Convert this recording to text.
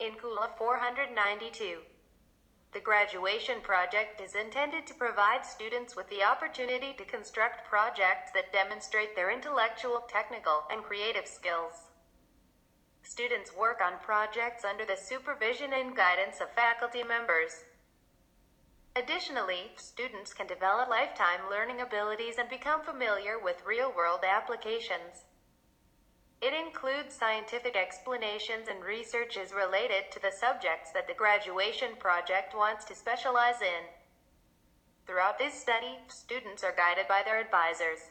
in CULA 492. The graduation project is intended to provide students with the opportunity to construct projects that demonstrate their intellectual, technical, and creative skills. Students work on projects under the supervision and guidance of faculty members. Additionally, students can develop lifetime learning abilities and become familiar with real world applications. It includes scientific explanations and researches related to the subjects that the graduation project wants to specialize in. Throughout this study, students are guided by their advisors.